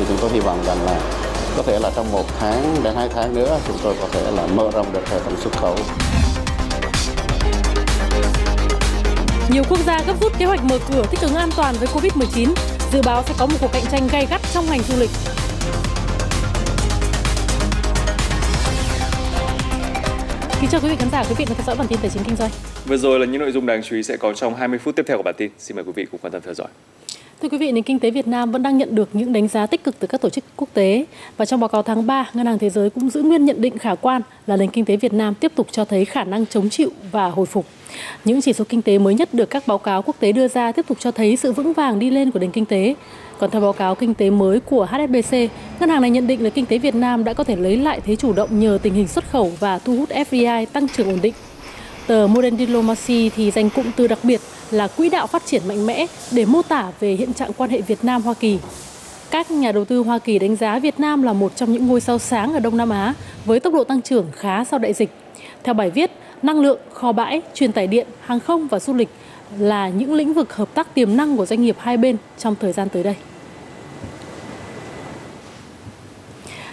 thì chúng tôi hy vọng rằng là có thể là trong một tháng đến hai tháng nữa chúng tôi có thể là mở rộng được hệ thống xuất khẩu. Nhiều quốc gia gấp rút kế hoạch mở cửa thích ứng an toàn với Covid-19, dự báo sẽ có một cuộc cạnh tranh gay gắt trong ngành du lịch. Kính chào quý vị khán giả, quý vị đang theo dõi bản tin tài chính kinh doanh. Vừa rồi là những nội dung đáng chú ý sẽ có trong 20 phút tiếp theo của bản tin. Xin mời quý vị cùng quan tâm theo dõi. Thưa quý vị, nền kinh tế Việt Nam vẫn đang nhận được những đánh giá tích cực từ các tổ chức quốc tế. Và trong báo cáo tháng 3, Ngân hàng Thế giới cũng giữ nguyên nhận định khả quan là nền kinh tế Việt Nam tiếp tục cho thấy khả năng chống chịu và hồi phục. Những chỉ số kinh tế mới nhất được các báo cáo quốc tế đưa ra tiếp tục cho thấy sự vững vàng đi lên của nền kinh tế. Còn theo báo cáo kinh tế mới của HSBC, ngân hàng này nhận định là kinh tế Việt Nam đã có thể lấy lại thế chủ động nhờ tình hình xuất khẩu và thu hút FDI tăng trưởng ổn định. Tờ Modern Diplomacy thì dành cụm từ đặc biệt là quỹ đạo phát triển mạnh mẽ để mô tả về hiện trạng quan hệ Việt Nam Hoa Kỳ. Các nhà đầu tư Hoa Kỳ đánh giá Việt Nam là một trong những ngôi sao sáng ở Đông Nam Á với tốc độ tăng trưởng khá sau đại dịch. Theo bài viết, năng lượng, kho bãi, truyền tải điện, hàng không và du lịch là những lĩnh vực hợp tác tiềm năng của doanh nghiệp hai bên trong thời gian tới đây.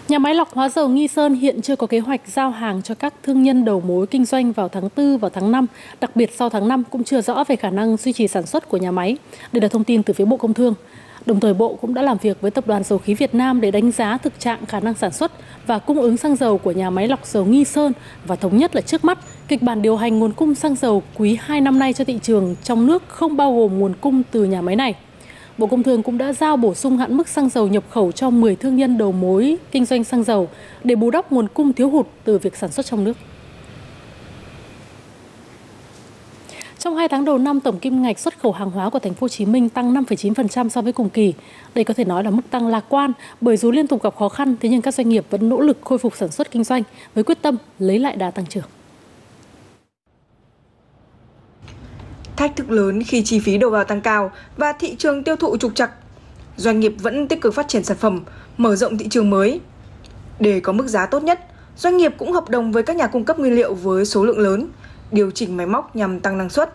Nhà máy lọc hóa dầu Nghi Sơn hiện chưa có kế hoạch giao hàng cho các thương nhân đầu mối kinh doanh vào tháng 4 và tháng 5, đặc biệt sau tháng 5 cũng chưa rõ về khả năng duy trì sản xuất của nhà máy. Đây là thông tin từ phía Bộ Công Thương. Đồng thời Bộ cũng đã làm việc với Tập đoàn Dầu khí Việt Nam để đánh giá thực trạng khả năng sản xuất và cung ứng xăng dầu của nhà máy lọc dầu Nghi Sơn và thống nhất là trước mắt kịch bản điều hành nguồn cung xăng dầu quý 2 năm nay cho thị trường trong nước không bao gồm nguồn cung từ nhà máy này. Bộ Công Thương cũng đã giao bổ sung hạn mức xăng dầu nhập khẩu cho 10 thương nhân đầu mối kinh doanh xăng dầu để bù đắp nguồn cung thiếu hụt từ việc sản xuất trong nước. Trong 2 tháng đầu năm, tổng kim ngạch xuất khẩu hàng hóa của thành phố Hồ Chí Minh tăng 5,9% so với cùng kỳ. Đây có thể nói là mức tăng lạc quan bởi dù liên tục gặp khó khăn thế nhưng các doanh nghiệp vẫn nỗ lực khôi phục sản xuất kinh doanh với quyết tâm lấy lại đà tăng trưởng. Thách thức lớn khi chi phí đầu vào tăng cao và thị trường tiêu thụ trục trặc. Doanh nghiệp vẫn tích cực phát triển sản phẩm, mở rộng thị trường mới. Để có mức giá tốt nhất, doanh nghiệp cũng hợp đồng với các nhà cung cấp nguyên liệu với số lượng lớn, điều chỉnh máy móc nhằm tăng năng suất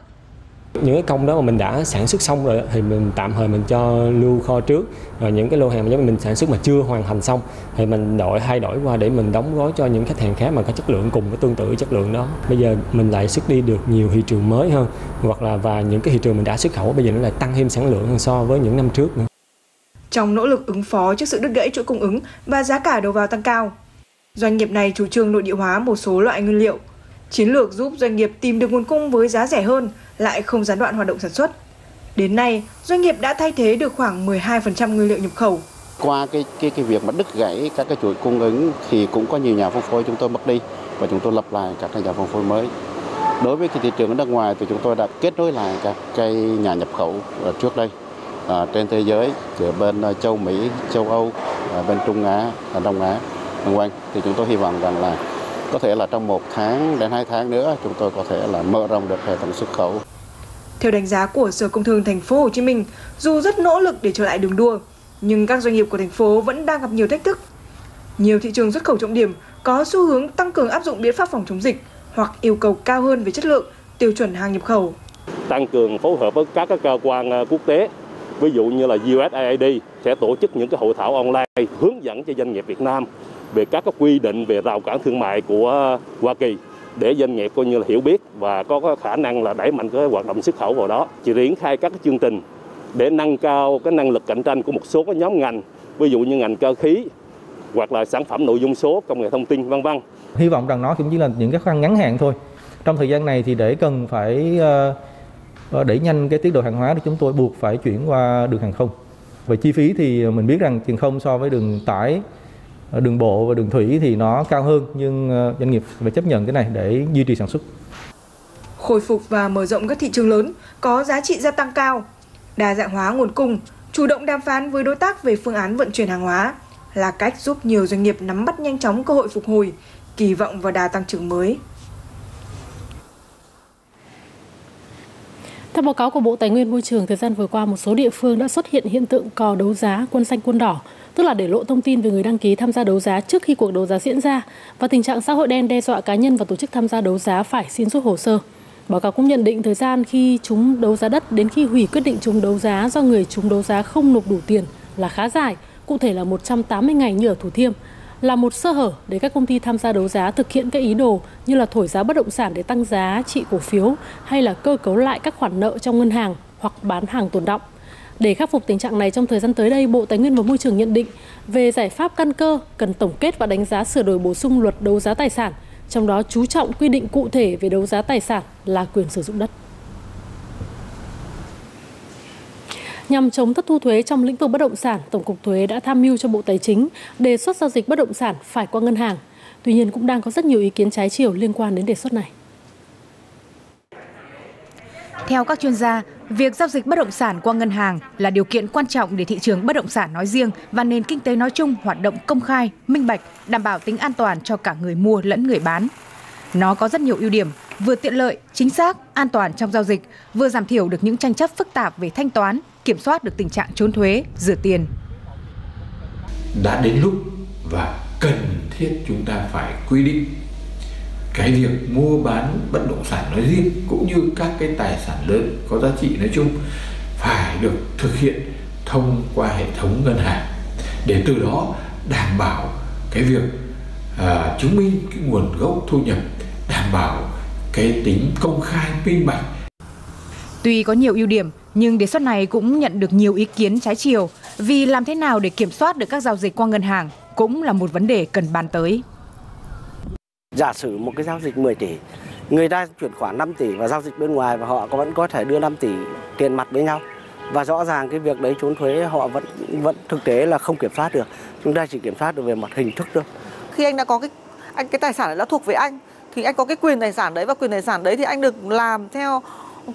những cái công đó mà mình đã sản xuất xong rồi thì mình tạm thời mình cho lưu kho trước. Rồi những cái lô hàng mà mình sản xuất mà chưa hoàn thành xong, thì mình đổi, thay đổi qua để mình đóng gói cho những khách hàng khác mà có chất lượng cùng với tương tự chất lượng đó. Bây giờ mình lại xuất đi được nhiều thị trường mới hơn, hoặc là và những cái thị trường mình đã xuất khẩu, bây giờ nó lại tăng thêm sản lượng hơn so với những năm trước nữa. Trong nỗ lực ứng phó trước sự đứt gãy chuỗi cung ứng và giá cả đầu vào tăng cao, doanh nghiệp này chủ trương nội địa hóa một số loại nguyên liệu chiến lược giúp doanh nghiệp tìm được nguồn cung với giá rẻ hơn lại không gián đoạn hoạt động sản xuất. Đến nay, doanh nghiệp đã thay thế được khoảng 12% nguyên liệu nhập khẩu. Qua cái cái cái việc mà đứt gãy các cái chuỗi cung ứng thì cũng có nhiều nhà phân phối chúng tôi mất đi và chúng tôi lập lại các nhà phân phối mới. Đối với cái thị trường ở nước ngoài thì chúng tôi đã kết nối lại các cái nhà nhập khẩu trước đây à, trên thế giới ở bên à, châu Mỹ, châu Âu, à, bên Trung Á, à, Đông Á, vân vân. Thì chúng tôi hy vọng rằng là có thể là trong một tháng đến hai tháng nữa chúng tôi có thể là mở rộng được hệ thống xuất khẩu. Theo đánh giá của Sở Công Thương Thành phố Hồ Chí Minh, dù rất nỗ lực để trở lại đường đua, nhưng các doanh nghiệp của thành phố vẫn đang gặp nhiều thách thức. Nhiều thị trường xuất khẩu trọng điểm có xu hướng tăng cường áp dụng biện pháp phòng chống dịch hoặc yêu cầu cao hơn về chất lượng, tiêu chuẩn hàng nhập khẩu. Tăng cường phối hợp với các cơ quan ờ, quốc tế, ví dụ như là USAID sẽ tổ chức những cái hội thảo online hướng dẫn cho doanh nghiệp Việt Nam về các cái quy định về rào cản thương mại của Hoa Kỳ để doanh nghiệp coi như là hiểu biết và có khả năng là đẩy mạnh cái hoạt động xuất khẩu vào đó. Chỉ triển khai các chương trình để nâng cao cái năng lực cạnh tranh của một số cái nhóm ngành, ví dụ như ngành cơ khí hoặc là sản phẩm nội dung số, công nghệ thông tin vân vân. Hy vọng rằng nó cũng chỉ là những cái khoan ngắn hạn thôi. Trong thời gian này thì để cần phải ờ, ờ, đẩy nhanh cái tiến độ hàng hóa thì chúng tôi buộc phải chuyển qua đường hàng không. Về chi phí thì mình biết rằng tiền không so với đường tải đường bộ và đường thủy thì nó cao hơn nhưng ờ, doanh nghiệp phải chấp nhận cái này để duy trì sản xuất. Khôi phục và mở rộng các thị trường lớn có giá trị gia tăng cao, đa dạng hóa nguồn cung, chủ động đàm phán với đối tác về phương án vận chuyển hàng hóa là cách giúp nhiều doanh nghiệp nắm bắt nhanh chóng cơ hội phục hồi, kỳ vọng vào đà tăng trưởng mới. Theo báo cáo của Bộ Tài nguyên Môi trường, thời gian vừa qua một số địa phương đã xuất hiện hiện tượng cò đấu giá quân xanh quân đỏ tức là để lộ thông tin về người đăng ký tham gia đấu giá trước khi cuộc đấu giá diễn ra và tình trạng xã hội đen đe dọa cá nhân và tổ chức tham gia đấu giá phải xin rút hồ sơ. Báo cáo cũng nhận định thời gian khi chúng đấu giá đất đến khi hủy quyết định chúng đấu giá do người chúng đấu giá không nộp đủ tiền là khá dài, cụ thể là 180 ngày như ở Thủ Thiêm, là một sơ hở để các công ty tham gia đấu giá thực hiện các ý đồ như là thổi giá bất động sản để tăng giá trị cổ phiếu hay là cơ cấu lại các khoản nợ trong ngân hàng hoặc bán hàng tồn động. Để khắc phục tình trạng này trong thời gian tới đây, Bộ Tài nguyên và Môi trường nhận định về giải pháp căn cơ cần tổng kết và đánh giá sửa đổi bổ sung luật đấu giá tài sản, trong đó chú trọng quy định cụ thể về đấu giá tài sản là quyền sử dụng đất. Nhằm chống thất thu thuế trong lĩnh vực bất động sản, Tổng cục Thuế đã tham mưu cho Bộ Tài chính đề xuất giao dịch bất động sản phải qua ngân hàng. Tuy nhiên cũng đang có rất nhiều ý kiến trái chiều liên quan đến đề xuất này. Theo các chuyên gia, việc giao dịch bất động sản qua ngân hàng là điều kiện quan trọng để thị trường bất động sản nói riêng và nền kinh tế nói chung hoạt động công khai, minh bạch, đảm bảo tính an toàn cho cả người mua lẫn người bán. Nó có rất nhiều ưu điểm, vừa tiện lợi, chính xác, an toàn trong giao dịch, vừa giảm thiểu được những tranh chấp phức tạp về thanh toán, kiểm soát được tình trạng trốn thuế, rửa tiền. Đã đến lúc và cần thiết chúng ta phải quy định cái việc mua bán bất động sản nói riêng cũng như các cái tài sản lớn có giá trị nói chung phải được thực hiện thông qua hệ thống ngân hàng. Để từ đó đảm bảo cái việc à, chứng minh cái nguồn gốc thu nhập đảm bảo cái tính công khai minh bạch. Tuy có nhiều ưu điểm, nhưng đề xuất này cũng nhận được nhiều ý kiến trái chiều. Vì làm thế nào để kiểm soát được các giao dịch qua ngân hàng cũng là một vấn đề cần bàn tới. Giả sử một cái giao dịch 10 tỷ, người ta chuyển khoản 5 tỷ và giao dịch bên ngoài và họ vẫn có thể đưa 5 tỷ tiền mặt với nhau. Và rõ ràng cái việc đấy trốn thuế họ vẫn vẫn thực tế là không kiểm soát được. Chúng ta chỉ kiểm soát được về mặt hình thức thôi. Khi anh đã có cái anh cái tài sản này đã thuộc về anh thì anh có cái quyền tài sản đấy và quyền tài sản đấy thì anh được làm theo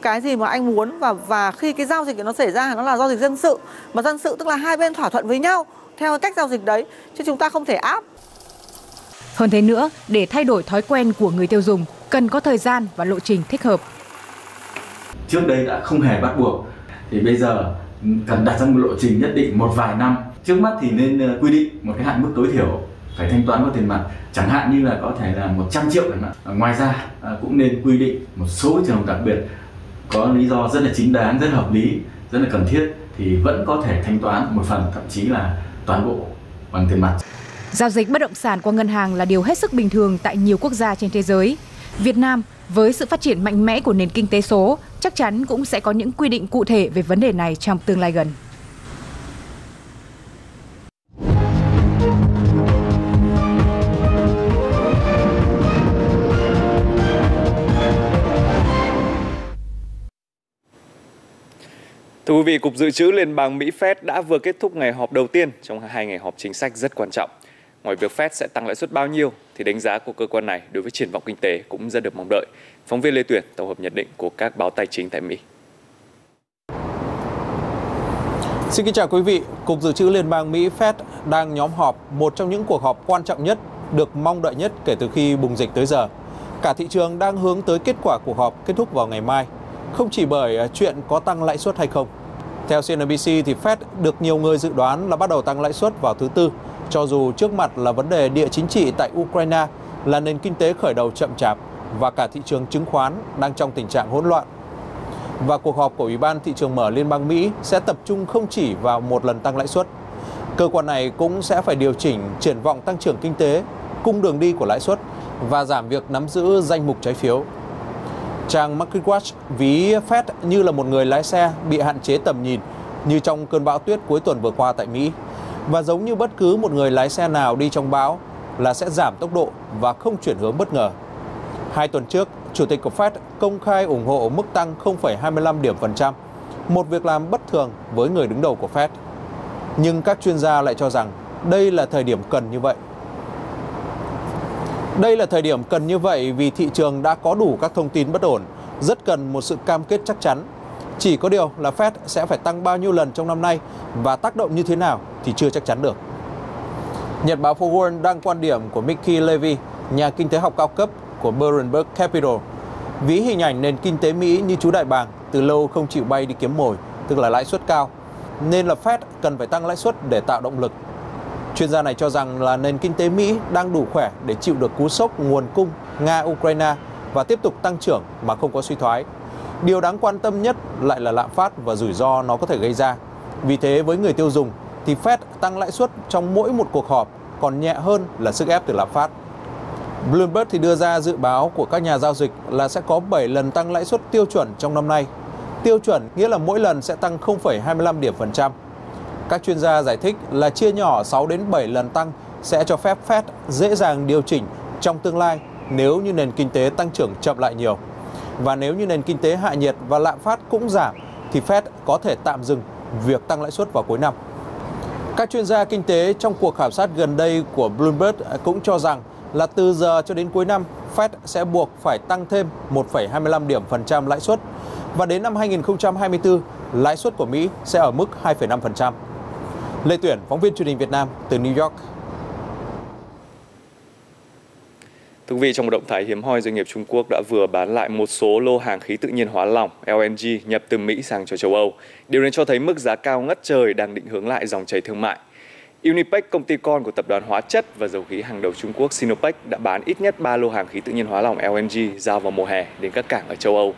cái gì mà anh muốn và và khi cái giao dịch nó xảy ra nó là giao dịch dân sự mà dân sự tức là hai bên thỏa thuận với nhau theo cách giao dịch đấy chứ chúng ta không thể áp hơn thế nữa, để thay đổi thói quen của người tiêu dùng, cần có thời gian và lộ trình thích hợp. trước đây đã không hề bắt buộc thì bây giờ cần đặt ra một lộ trình nhất định một vài năm. Trước mắt thì nên ờ, quy định một cái hạn mức tối thiểu phải thanh toán qua tiền mặt chẳng hạn như là có thể là 100 triệu chẳng hạn. Ờ, ngoài ra ờ, cũng nên quy định một số trường hợp đặc biệt có lý do rất là chính đáng rất hợp lý rất là cần thiết thì vẫn có thể thanh toán một phần thậm chí là toàn bộ bằng tiền mặt. Giao dịch bất động sản qua ngân hàng là điều hết sức bình thường tại nhiều quốc gia trên thế giới. Việt Nam, với sự phát triển mạnh mẽ của nền kinh tế số, chắc chắn cũng sẽ có những quy định cụ thể về vấn đề này trong tương lai gần. Thưa quý vị, Cục Dự trữ Liên bang Mỹ Fed đã vừa kết thúc ngày họp đầu tiên trong hai ngày họp chính sách rất quan trọng. Ngoài việc Fed sẽ tăng lãi suất bao nhiêu, thì đánh giá của cơ quan này đối với triển vọng kinh tế cũng rất được mong đợi. Phóng viên Lê Tuyển tổng hợp nhận định của các báo tài chính tại Mỹ. Xin kính chào quý vị, Cục Dự trữ Liên bang Mỹ Fed đang nhóm họp một trong những cuộc họp quan trọng nhất, được mong đợi nhất kể từ khi bùng dịch tới giờ. Cả thị trường đang hướng tới kết quả cuộc họp kết thúc vào ngày mai, không chỉ bởi chuyện có tăng lãi suất hay không. Theo CNBC thì Fed được nhiều người dự đoán là bắt đầu tăng lãi suất vào thứ tư, cho dù trước mặt là vấn đề địa chính trị tại Ukraine, là nền kinh tế khởi đầu chậm chạp và cả thị trường chứng khoán đang trong tình trạng hỗn loạn. Và cuộc họp của Ủy ban Thị trường mở Liên bang Mỹ sẽ tập trung không chỉ vào một lần tăng lãi suất. Cơ quan này cũng sẽ phải điều chỉnh triển vọng tăng trưởng kinh tế, cung đường đi của lãi suất và giảm việc nắm giữ danh mục trái phiếu. Trang MarketWatch ví Fed như là một người lái xe bị hạn chế tầm nhìn như trong cơn bão tuyết cuối tuần vừa qua tại Mỹ. Và giống như bất cứ một người lái xe nào đi trong bão là sẽ giảm tốc độ và không chuyển hướng bất ngờ. Hai tuần trước, Chủ tịch của Fed công khai ủng hộ mức tăng 0,25 điểm phần trăm, một việc làm bất thường với người đứng đầu của Fed. Nhưng các chuyên gia lại cho rằng đây là thời điểm cần như vậy. Đây là thời điểm cần như vậy vì thị trường đã có đủ các thông tin bất ổn, rất cần một sự cam kết chắc chắn. Chỉ có điều là Fed sẽ phải tăng bao nhiêu lần trong năm nay và tác động như thế nào thì chưa chắc chắn được. Nhật báo Forward đăng quan điểm của Mickey Levy, nhà kinh tế học cao cấp của Berenberg Capital, ví hình ảnh nền kinh tế Mỹ như chú đại bàng từ lâu không chịu bay đi kiếm mồi, tức là lãi suất cao, nên là Fed cần phải tăng lãi suất để tạo động lực. Chuyên gia này cho rằng là nền kinh tế Mỹ đang đủ khỏe để chịu được cú sốc nguồn cung Nga-Ukraine và tiếp tục tăng trưởng mà không có suy thoái. Điều đáng quan tâm nhất lại là lạm phát và rủi ro nó có thể gây ra. Vì thế với người tiêu dùng thì Fed tăng lãi suất trong mỗi một cuộc họp còn nhẹ hơn là sức ép từ lạm phát. Bloomberg thì đưa ra dự báo của các nhà giao dịch là sẽ có 7 lần tăng lãi suất tiêu chuẩn trong năm nay. Tiêu chuẩn nghĩa là mỗi lần sẽ tăng 0,25 điểm phần trăm. Các chuyên gia giải thích là chia nhỏ 6 đến 7 lần tăng sẽ cho phép Fed dễ dàng điều chỉnh trong tương lai nếu như nền kinh tế tăng trưởng chậm lại nhiều. Và nếu như nền kinh tế hạ nhiệt và lạm phát cũng giảm thì Fed có thể tạm dừng việc tăng lãi suất vào cuối năm. Các chuyên gia kinh tế trong cuộc khảo sát gần đây của Bloomberg cũng cho rằng là từ giờ cho đến cuối năm, Fed sẽ buộc phải tăng thêm 1,25 điểm phần trăm lãi suất và đến năm 2024, lãi suất của Mỹ sẽ ở mức 2,5%. Lê Tuyển, phóng viên truyền hình Việt Nam từ New York. Thưa quý vị, trong một động thái hiếm hoi, doanh nghiệp Trung Quốc đã vừa bán lại một số lô hàng khí tự nhiên hóa lỏng LNG nhập từ Mỹ sang cho châu Âu. Điều này cho thấy mức giá cao ngất trời đang định hướng lại dòng chảy thương mại. Unipec, công ty con của tập đoàn hóa chất và dầu khí hàng đầu Trung Quốc Sinopec đã bán ít nhất 3 lô hàng khí tự nhiên hóa lỏng LNG giao vào mùa hè đến các cảng ở châu Âu.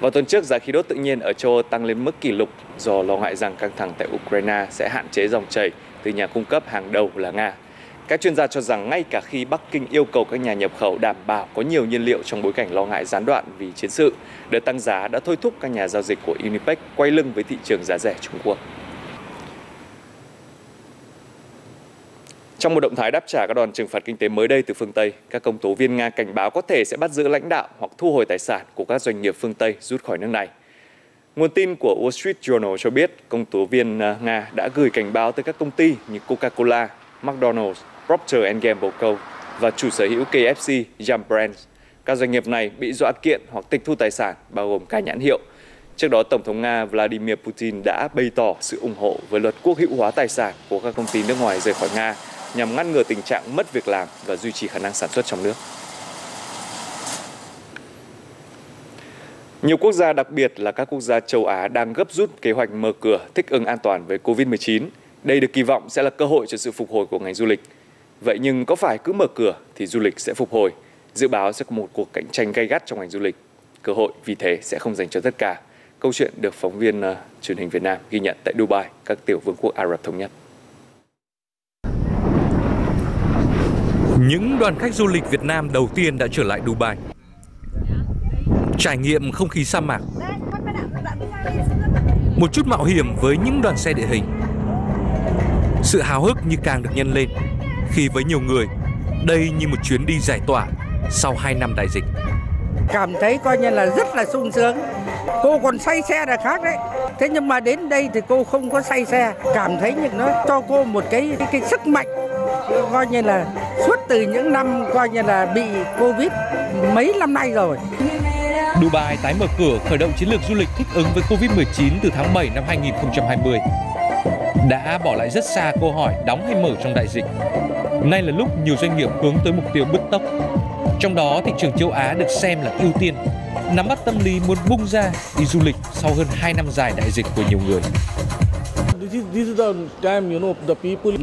Vào tuần trước, giá khí đốt tự nhiên ở châu Âu tăng lên mức kỷ lục do lo ngại rằng căng thẳng tại Ukraine sẽ hạn chế dòng chảy từ nhà cung cấp hàng đầu là Nga. Các chuyên gia cho rằng ngay cả khi Bắc Kinh yêu cầu các nhà nhập khẩu đảm bảo có nhiều nhiên liệu trong bối cảnh lo ngại gián đoạn vì chiến sự, đợt tăng giá đã thôi thúc các nhà giao dịch của Unipec quay lưng với thị trường giá rẻ Trung Quốc. Trong một động thái đáp trả các đòn trừng phạt kinh tế mới đây từ phương Tây, các công tố viên Nga cảnh báo có thể sẽ bắt giữ lãnh đạo hoặc thu hồi tài sản của các doanh nghiệp phương Tây rút khỏi nước này. Nguồn tin của Wall Street Journal cho biết công tố viên à, Nga đã gửi cảnh báo tới các công ty như Coca-Cola, McDonald's, Procter Gamble Co. và chủ sở hữu KFC, Yum Brands. Các doanh nghiệp này bị dọa kiện hoặc tịch thu tài sản, bao gồm cả nhãn hiệu. Trước đó, Tổng thống Nga Vladimir Putin đã bày tỏ sự ủng hộ với luật quốc hữu hóa tài sản của các công ty nước ngoài rời khỏi Nga nhằm ngăn ngừa tình trạng mất việc làm và duy trì khả năng sản xuất trong nước. Nhiều quốc gia, đặc biệt là các quốc gia châu Á đang gấp rút kế hoạch mở cửa thích ứng an toàn với Covid-19. Đây được kỳ vọng sẽ là cơ hội cho sự phục hồi của ngành du lịch. Vậy nhưng có phải cứ mở cửa thì du lịch sẽ phục hồi? Dự báo sẽ có một cuộc cạnh tranh gay gắt trong ngành du lịch. Cơ hội vì thế sẽ không dành cho tất cả. Câu chuyện được phóng viên uh, truyền hình Việt Nam ghi nhận tại Dubai, các tiểu vương quốc Ả Rập Thống Nhất. Những đoàn khách du lịch Việt Nam đầu tiên đã trở lại Dubai. Trải nghiệm không khí sa mạc. Một chút mạo hiểm với những đoàn xe địa hình. Sự háo hức như càng được nhân lên khi với nhiều người, đây như một chuyến đi giải tỏa sau 2 năm đại dịch. Cảm thấy coi như là rất là sung sướng. Cô còn say xe là khác đấy. Thế nhưng mà đến đây thì cô không có say xe. Cảm thấy như nó cho cô một cái cái, cái sức mạnh coi như là suốt từ những năm coi như là bị Covid mấy năm nay rồi. Dubai tái mở cửa khởi động chiến lược du lịch thích ứng với Covid-19 từ tháng 7 năm 2020. Đã bỏ lại rất xa câu hỏi đóng hay mở trong đại dịch. Nay là lúc nhiều doanh nghiệp hướng tới mục tiêu bứt tốc. Trong đó thị trường châu Á được xem là ưu tiên, nắm bắt tâm lý muốn bung ra đi du lịch sau hơn 2 năm dài đại dịch của nhiều người.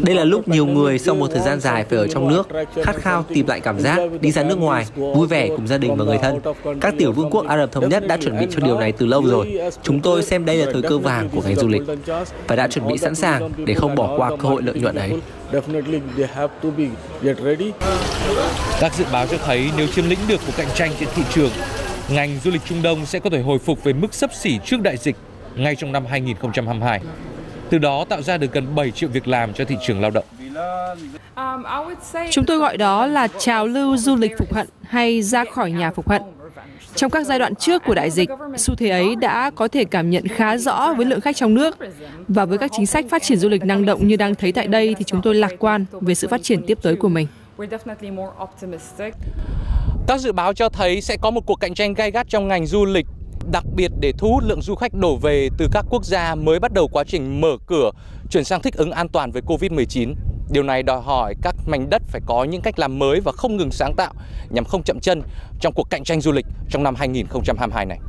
Đây là lúc nhiều người sau một thời gian dài phải ở trong nước, khát khao tìm lại cảm giác, đi ra nước ngoài, vui vẻ cùng gia đình và người thân. Các tiểu vương quốc Ả Rập Thống Nhất đã chuẩn bị cho điều này từ lâu rồi. Chúng tôi xem đây là thời cơ vàng của ngành du lịch và đã chuẩn bị sẵn sàng để không bỏ qua cơ hội lợi nhuận ấy. Các dự báo cho thấy nếu chiếm lĩnh được cuộc cạnh tranh trên thị trường, ngành du lịch Trung Đông sẽ có thể hồi phục về mức sấp xỉ trước đại dịch ngay trong năm 2022 từ đó tạo ra được gần 7 triệu việc làm cho thị trường lao động. Chúng tôi gọi đó là trào lưu du lịch phục hận hay ra khỏi nhà phục hận. Trong các giai đoạn trước của đại dịch, xu thế ấy đã có thể cảm nhận khá rõ với lượng khách trong nước. Và với các chính sách phát triển du lịch năng động như đang thấy tại đây thì chúng tôi lạc quan về sự phát triển tiếp tới của mình. Các dự báo cho thấy sẽ có một cuộc cạnh tranh gay gắt trong ngành du lịch đặc biệt để thu hút lượng du khách đổ về từ các quốc gia mới bắt đầu quá trình mở cửa, chuyển sang thích ứng an toàn với Covid-19. Điều này đòi hỏi các mảnh đất phải có những cách làm mới và không ngừng sáng tạo nhằm không chậm chân trong cuộc cạnh tranh du lịch trong năm 2022 này.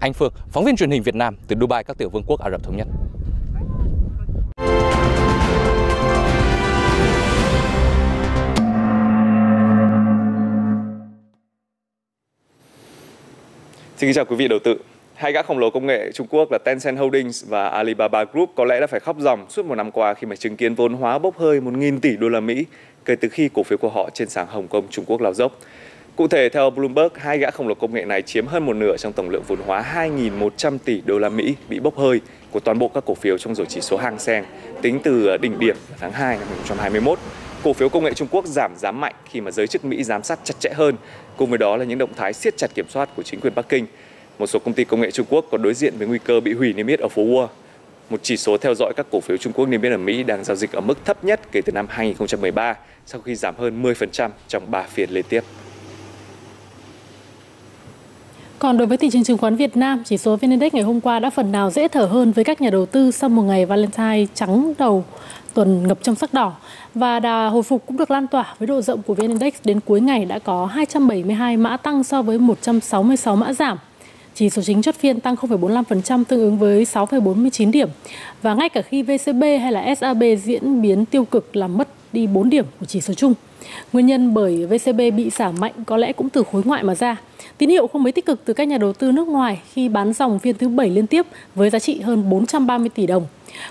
Anh Phương, phóng viên truyền hình Việt Nam từ Dubai, các tiểu vương quốc Ả Rập Thống Nhất. Xin kính chào quý vị đầu tư. Hai gã khổng lồ công nghệ Trung Quốc là Tencent Holdings và Alibaba Group có lẽ đã phải khóc ròng suốt một năm qua khi mà chứng kiến vốn hóa bốc hơi 1.000 tỷ đô la Mỹ kể từ khi cổ phiếu của họ trên sàn Hồng Kông Trung Quốc lao dốc. Cụ thể, theo Bloomberg, hai gã khổng lồ công nghệ này chiếm hơn một nửa trong tổng lượng vốn hóa 2.100 tỷ đô la Mỹ bị bốc hơi của toàn bộ các cổ phiếu trong rổ chỉ số Hang Seng tính từ đỉnh điểm tháng 2 năm 2021. Cổ phiếu công nghệ Trung Quốc giảm giá mạnh khi mà giới chức Mỹ giám sát chặt chẽ hơn, cùng với đó là những động thái siết chặt kiểm soát của chính quyền Bắc Kinh. Một số công ty công nghệ Trung Quốc còn đối diện với nguy cơ bị hủy niêm yết ở phố Wall. Một chỉ số theo dõi các cổ phiếu Trung Quốc niêm yết ở Mỹ đang giao dịch ở mức thấp nhất kể từ năm 2013 sau khi giảm hơn 10% trong 3 phiên liên tiếp. Còn đối với thị trường chứng khoán Việt Nam, chỉ số VN Index ngày hôm qua đã phần nào dễ thở hơn với các nhà đầu tư sau một ngày Valentine trắng đầu tuần ngập trong sắc đỏ và đà hồi phục cũng được lan tỏa với độ rộng của VN Index đến cuối ngày đã có 272 mã tăng so với 166 mã giảm. Chỉ số chính chốt phiên tăng 0,45% tương ứng với 6,49 điểm. Và ngay cả khi VCB hay là SAB diễn biến tiêu cực làm mất đi 4 điểm của chỉ số chung. Nguyên nhân bởi VCB bị giảm mạnh có lẽ cũng từ khối ngoại mà ra. Tín hiệu không mấy tích cực từ các nhà đầu tư nước ngoài khi bán dòng phiên thứ 7 liên tiếp với giá trị hơn 430 tỷ đồng.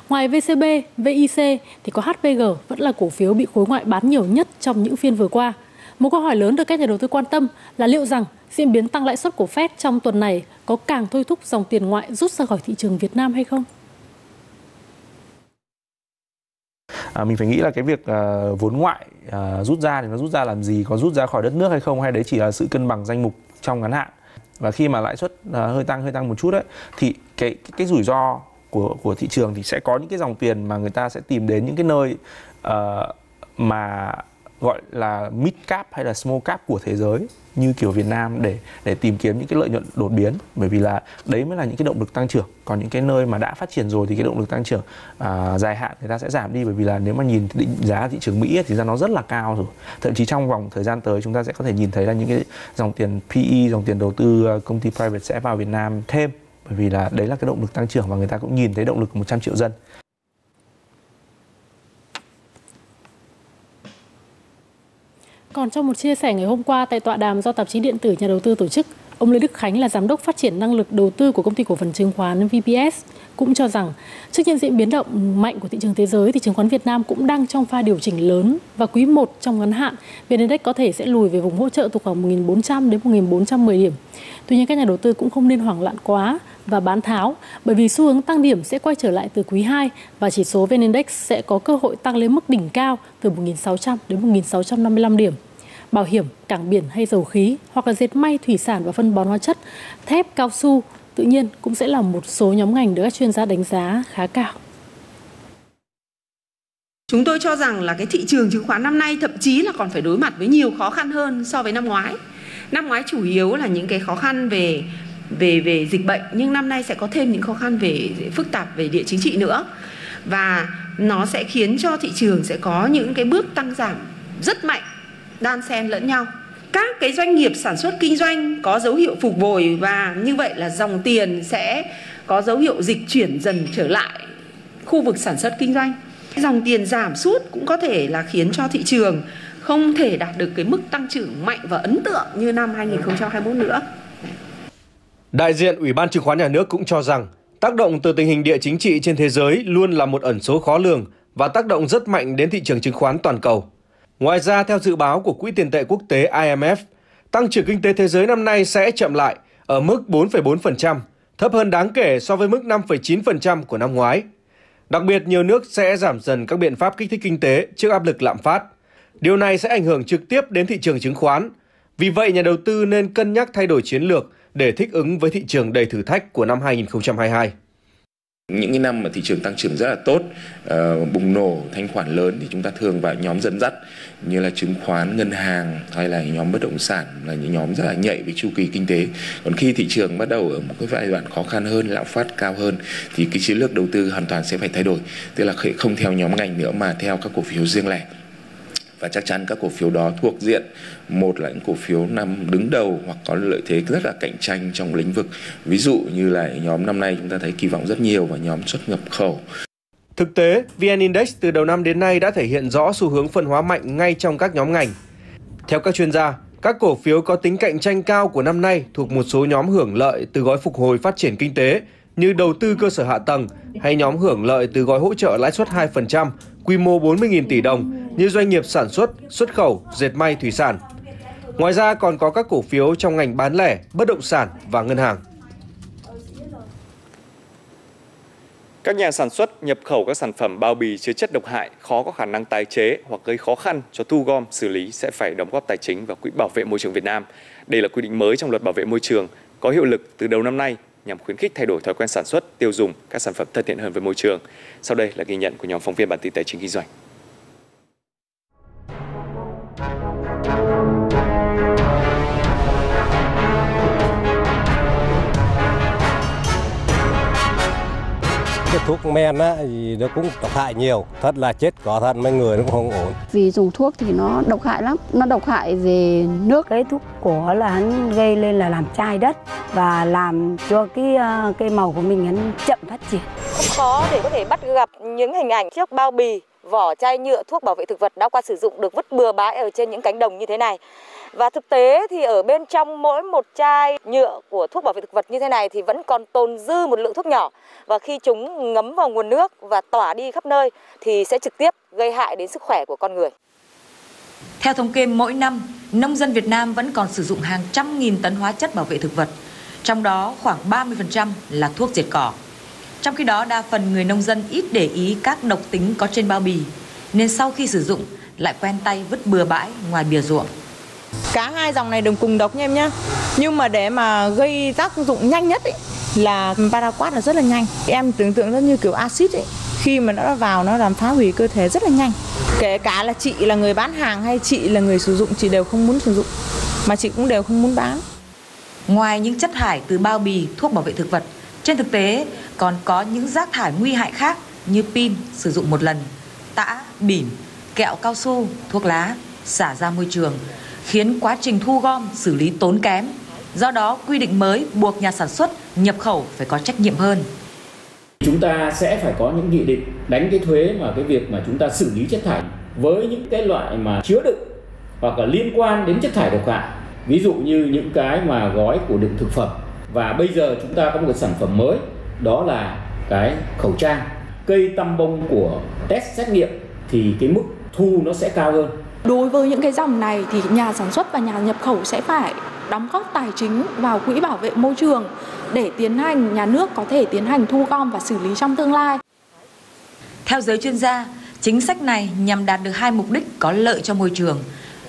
Ngoài VCB, VIC thì có HPG vẫn là cổ phiếu bị khối ngoại bán nhiều nhất trong những phiên vừa qua. Một câu hỏi lớn được các nhà đầu tư quan tâm là liệu rằng diễn biến tăng lãi suất của Fed trong tuần này có càng thôi thúc dòng tiền ngoại rút ra khỏi thị trường Việt Nam hay không? À, mình phải nghĩ là cái việc à, vốn ngoại à, rút ra thì nó rút ra làm gì có rút ra khỏi đất nước hay không hay đấy chỉ là sự cân bằng danh mục trong ngắn hạn. Và khi mà lãi suất à, hơi tăng hơi tăng một chút đấy thì cái cái, cái rủi ro của của thị trường thì sẽ có những cái dòng tiền mà người ta sẽ tìm đến những cái nơi uh, mà gọi là mid cap hay là small cap của thế giới như kiểu Việt Nam để để tìm kiếm những cái lợi nhuận đột biến. Bởi vì là đấy mới là những cái động lực tăng trưởng. Còn những cái nơi mà đã phát triển rồi thì cái động lực tăng trưởng à, dài hạn người ta sẽ giảm đi. Bởi vì là nếu mà nhìn định giá thị trường Mỹ thì ra nó rất là cao rồi. Thậm chí trong vòng thời gian tới chúng ta sẽ có thể nhìn thấy là những cái dòng tiền PE dòng tiền đầu tư à, công ty private sẽ vào Việt Nam thêm. Bởi vì là đấy là cái động lực tăng trưởng và người ta cũng nhìn thấy động lực của 100 triệu dân. Còn trong một chia sẻ ngày hôm qua tại tọa đàm do tạp chí điện tử nhà đầu tư tổ chức, ông Lê Đức Khánh là giám đốc phát triển năng lực đầu tư của công ty cổ phần chứng khoán VPS cũng cho rằng trước những diễn biến động mạnh của thị trường thế giới thì chứng khoán Việt Nam cũng đang trong pha điều chỉnh lớn và quý 1 trong ngắn hạn VN Index có thể sẽ lùi về vùng hỗ trợ từ khoảng 1.400 đến 1.410 điểm. Tuy nhiên, các nhà đầu tư cũng không nên hoảng loạn quá và bán tháo, bởi vì xu hướng tăng điểm sẽ quay trở lại từ quý 2 và chỉ số VN Index sẽ có cơ hội tăng lên mức đỉnh cao từ 1.600 đến 1.655 điểm. Bảo hiểm, cảng biển hay dầu khí hoặc là dệt may, thủy sản và phân bón hóa chất, thép, cao su tự nhiên cũng sẽ là một số nhóm ngành được các chuyên gia đánh giá khá cao. Chúng tôi cho rằng là cái thị trường chứng khoán năm nay thậm chí là còn phải đối mặt với nhiều khó khăn hơn so với năm ngoái. Năm ngoái chủ yếu là những cái khó khăn về về về dịch bệnh nhưng năm nay sẽ có thêm những khó khăn về phức tạp về địa chính trị nữa và nó sẽ khiến cho thị trường sẽ có những cái bước tăng giảm rất mạnh đan xen lẫn nhau các cái doanh nghiệp sản xuất kinh doanh có dấu hiệu phục hồi và như vậy là dòng tiền sẽ có dấu hiệu dịch chuyển dần trở lại khu vực sản xuất kinh doanh dòng tiền giảm sút cũng có thể là khiến cho thị trường không thể đạt được cái mức tăng trưởng mạnh và ấn tượng như năm 2021 nữa. Đại diện Ủy ban Chứng khoán Nhà nước cũng cho rằng, tác động từ tình hình địa chính trị trên thế giới luôn là một ẩn số khó lường và tác động rất mạnh đến thị trường chứng khoán toàn cầu. Ngoài ra, theo dự báo của Quỹ tiền tệ quốc tế IMF, tăng trưởng kinh tế thế giới năm nay sẽ chậm lại ở mức 4,4%, thấp hơn đáng kể so với mức 5,9% của năm ngoái. Đặc biệt, nhiều nước sẽ giảm dần các biện pháp kích thích kinh tế trước áp lực lạm phát. Điều này sẽ ảnh hưởng trực tiếp đến thị trường chứng khoán. Vì vậy, nhà đầu tư nên cân nhắc thay đổi chiến lược để thích ứng với thị trường đầy thử thách của năm 2022. Những cái năm mà thị trường tăng trưởng rất là tốt, uh, bùng nổ thanh khoản lớn thì chúng ta thường vào nhóm dẫn dắt như là chứng khoán, ngân hàng hay là nhóm bất động sản là những nhóm rất là nhạy với chu kỳ kinh tế. Còn khi thị trường bắt đầu ở một cái giai đoạn khó khăn hơn, lạm phát cao hơn thì cái chiến lược đầu tư hoàn toàn sẽ phải thay đổi, tức là không theo nhóm ngành nữa mà theo các cổ phiếu riêng lẻ và chắc chắn các cổ phiếu đó thuộc diện một là những cổ phiếu nằm đứng đầu hoặc có lợi thế rất là cạnh tranh trong lĩnh vực. Ví dụ như là nhóm năm nay chúng ta thấy kỳ vọng rất nhiều vào nhóm xuất nhập khẩu. Thực tế, VN Index từ đầu năm đến nay đã thể hiện rõ xu hướng phân hóa mạnh ngay trong các nhóm ngành. Theo các chuyên gia, Các cổ phiếu có tính cạnh tranh cao của năm nay thuộc một số nhóm hưởng lợi từ gói phục hồi phát triển kinh tế như đầu tư cơ sở hạ tầng hay nhóm hưởng lợi từ gói hỗ trợ lãi suất 2%, quy mô 40.000 tỷ đồng như doanh nghiệp sản xuất, xuất khẩu, dệt may, thủy sản. Ngoài ra còn có các cổ phiếu trong ngành bán lẻ, bất động sản và ngân hàng. Các nhà sản xuất nhập khẩu các sản phẩm bao bì chứa chất độc hại khó có khả năng tái chế hoặc gây khó khăn cho thu gom, xử lý sẽ phải đóng góp tài chính vào Quỹ Bảo vệ Môi trường Việt Nam. Đây là quy định mới trong luật bảo vệ môi trường, có hiệu lực từ đầu năm nay nhằm khuyến khích thay đổi thói quen sản xuất, tiêu dùng các sản phẩm thân thiện hơn với môi trường. Sau đây là ghi nhận của nhóm phóng viên bản tin tài chính kinh doanh. Thuốc men á thì nó cũng độc hại nhiều. Thật là chết có thật mấy người nó cũng không ổn. Vì dùng thuốc thì nó độc hại lắm. Nó độc hại về nước. Cái thuốc của là hắn gây lên là làm chai đất và làm cho cái uh, cây màu của mình hắn chậm phát triển. Không khó để có thể bắt gặp những hình ảnh chiếc bao bì vỏ chai nhựa thuốc bảo vệ thực vật đã qua sử dụng được vứt bừa bãi ở trên những cánh đồng như thế này và thực tế thì ở bên trong mỗi một chai nhựa của thuốc bảo vệ thực vật như thế này thì vẫn còn tồn dư một lượng thuốc nhỏ và khi chúng ngấm vào nguồn nước và tỏa đi khắp nơi thì sẽ trực tiếp gây hại đến sức khỏe của con người. Theo thống kê mỗi năm, nông dân Việt Nam vẫn còn sử dụng hàng trăm nghìn tấn hóa chất bảo vệ thực vật, trong đó khoảng 30% là thuốc diệt cỏ. Trong khi đó, đa phần người nông dân ít để ý các độc tính có trên bao bì, nên sau khi sử dụng lại quen tay vứt bừa bãi ngoài bìa ruộng. Cả hai dòng này đều cùng độc nha em nhá. Nhưng mà để mà gây tác dụng nhanh nhất ấy, là paraquat là rất là nhanh. Em tưởng tượng nó như kiểu axit ấy. Khi mà nó vào nó làm phá hủy cơ thể rất là nhanh. Kể cả là chị là người bán hàng hay chị là người sử dụng chị đều không muốn sử dụng. Mà chị cũng đều không muốn bán. Ngoài những chất thải từ bao bì, thuốc bảo vệ thực vật, trên thực tế còn có những rác thải nguy hại khác như pin sử dụng một lần, tã, bỉm, kẹo cao su, thuốc lá xả ra môi trường khiến quá trình thu gom xử lý tốn kém. Do đó, quy định mới buộc nhà sản xuất nhập khẩu phải có trách nhiệm hơn. Chúng ta sẽ phải có những nghị định đánh cái thuế mà cái việc mà chúng ta xử lý chất thải với những cái loại mà chứa đựng hoặc là liên quan đến chất thải độc hại. Ví dụ như những cái mà gói của đựng thực phẩm và bây giờ chúng ta có một cái sản phẩm mới đó là cái khẩu trang cây tăm bông của test xét nghiệm thì cái mức thu nó sẽ cao hơn Đối với những cái dòng này thì nhà sản xuất và nhà nhập khẩu sẽ phải đóng góp tài chính vào quỹ bảo vệ môi trường để tiến hành nhà nước có thể tiến hành thu gom và xử lý trong tương lai. Theo giới chuyên gia, chính sách này nhằm đạt được hai mục đích có lợi cho môi trường.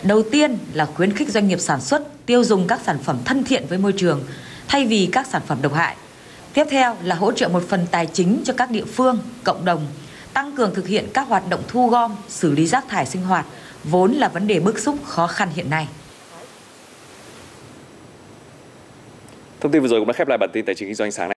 Đầu tiên là khuyến khích doanh nghiệp sản xuất tiêu dùng các sản phẩm thân thiện với môi trường thay vì các sản phẩm độc hại. Tiếp theo là hỗ trợ một phần tài chính cho các địa phương, cộng đồng, tăng cường thực hiện các hoạt động thu gom, xử lý rác thải sinh hoạt vốn là vấn đề bức xúc khó khăn hiện nay. Thông tin vừa rồi cũng đã khép lại bản tin tài chính kinh doanh sáng nay.